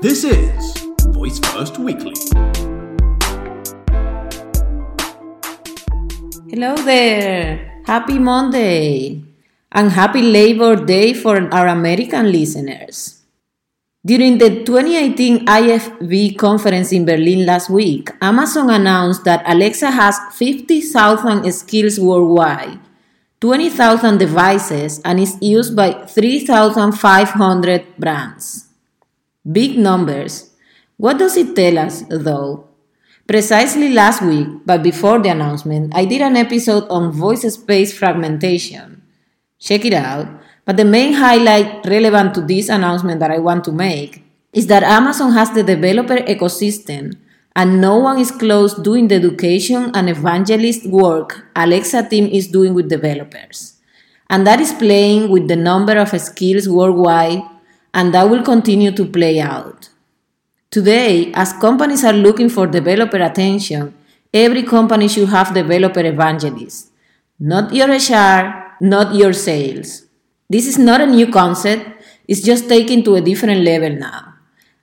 This is Voice First Weekly. Hello there. Happy Monday. And happy Labor Day for our American listeners. During the 2018 IFA conference in Berlin last week, Amazon announced that Alexa has 50,000 skills worldwide, 20,000 devices, and is used by 3,500 brands. Big numbers. What does it tell us, though? Precisely last week, but before the announcement, I did an episode on voice space fragmentation. Check it out. But the main highlight relevant to this announcement that I want to make is that Amazon has the developer ecosystem and no one is close doing the education and evangelist work Alexa team is doing with developers. And that is playing with the number of skills worldwide and that will continue to play out. Today, as companies are looking for developer attention, every company should have developer evangelists. Not your HR, not your sales. This is not a new concept, it's just taken to a different level now.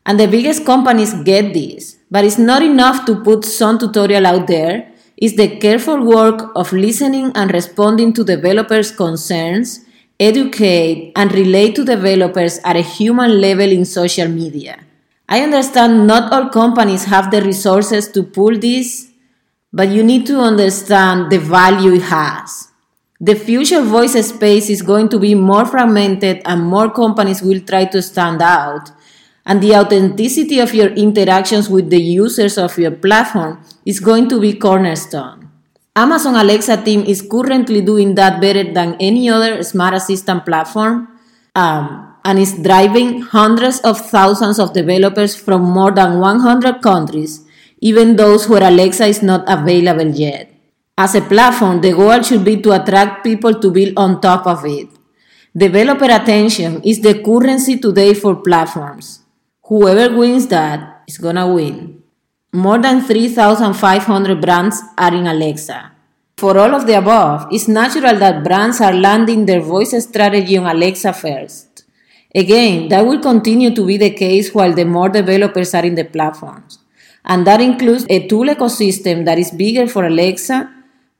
And the biggest companies get this, but it's not enough to put some tutorial out there. It's the careful work of listening and responding to developers' concerns, educate, and relate to developers at a human level in social media. I understand not all companies have the resources to pull this, but you need to understand the value it has. The future voice space is going to be more fragmented and more companies will try to stand out. And the authenticity of your interactions with the users of your platform is going to be cornerstone. Amazon Alexa team is currently doing that better than any other smart assistant platform. Um, and is driving hundreds of thousands of developers from more than 100 countries, even those where Alexa is not available yet. As a platform, the goal should be to attract people to build on top of it. Developer attention is the currency today for platforms. Whoever wins that is gonna win. More than 3,500 brands are in Alexa. For all of the above, it's natural that brands are landing their voice strategy on Alexa first. Again, that will continue to be the case while the more developers are in the platforms. And that includes a tool ecosystem that is bigger for Alexa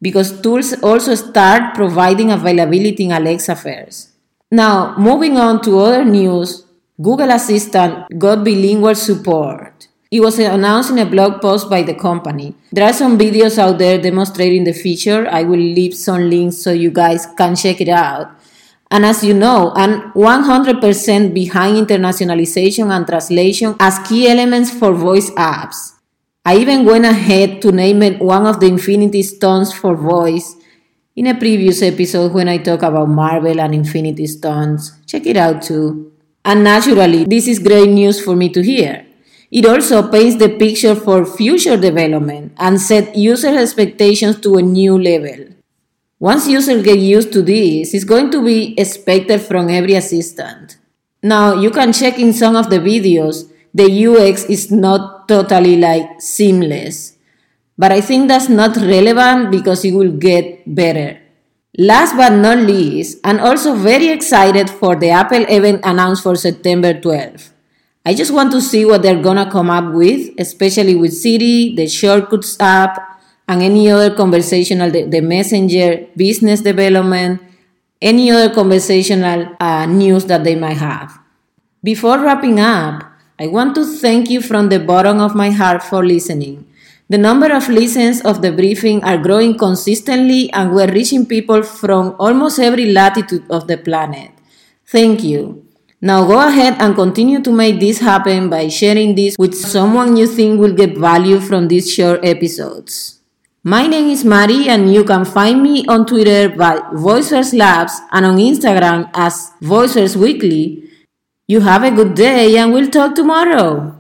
because tools also start providing availability in Alexa first. Now, moving on to other news, Google Assistant got bilingual support. It was announced in a blog post by the company. There are some videos out there demonstrating the feature. I will leave some links so you guys can check it out. And as you know, I'm 100% behind internationalization and translation as key elements for voice apps. I even went ahead to name it one of the Infinity Stones for voice in a previous episode when I talk about Marvel and Infinity Stones. Check it out too. And naturally, this is great news for me to hear. It also paints the picture for future development and set user expectations to a new level. Once users get used to this, it's going to be expected from every assistant. Now, you can check in some of the videos, the UX is not totally like seamless. But I think that's not relevant because it will get better. Last but not least, I'm also very excited for the Apple event announced for September 12th. I just want to see what they're gonna come up with, especially with Siri, the Shortcuts app, and any other conversational, the, the messenger, business development, any other conversational uh, news that they might have. Before wrapping up, I want to thank you from the bottom of my heart for listening. The number of listens of the briefing are growing consistently, and we're reaching people from almost every latitude of the planet. Thank you. Now go ahead and continue to make this happen by sharing this with someone you think will get value from these short episodes. My name is Mari, and you can find me on Twitter by Voice First Labs and on Instagram as Voice First Weekly. You have a good day, and we'll talk tomorrow.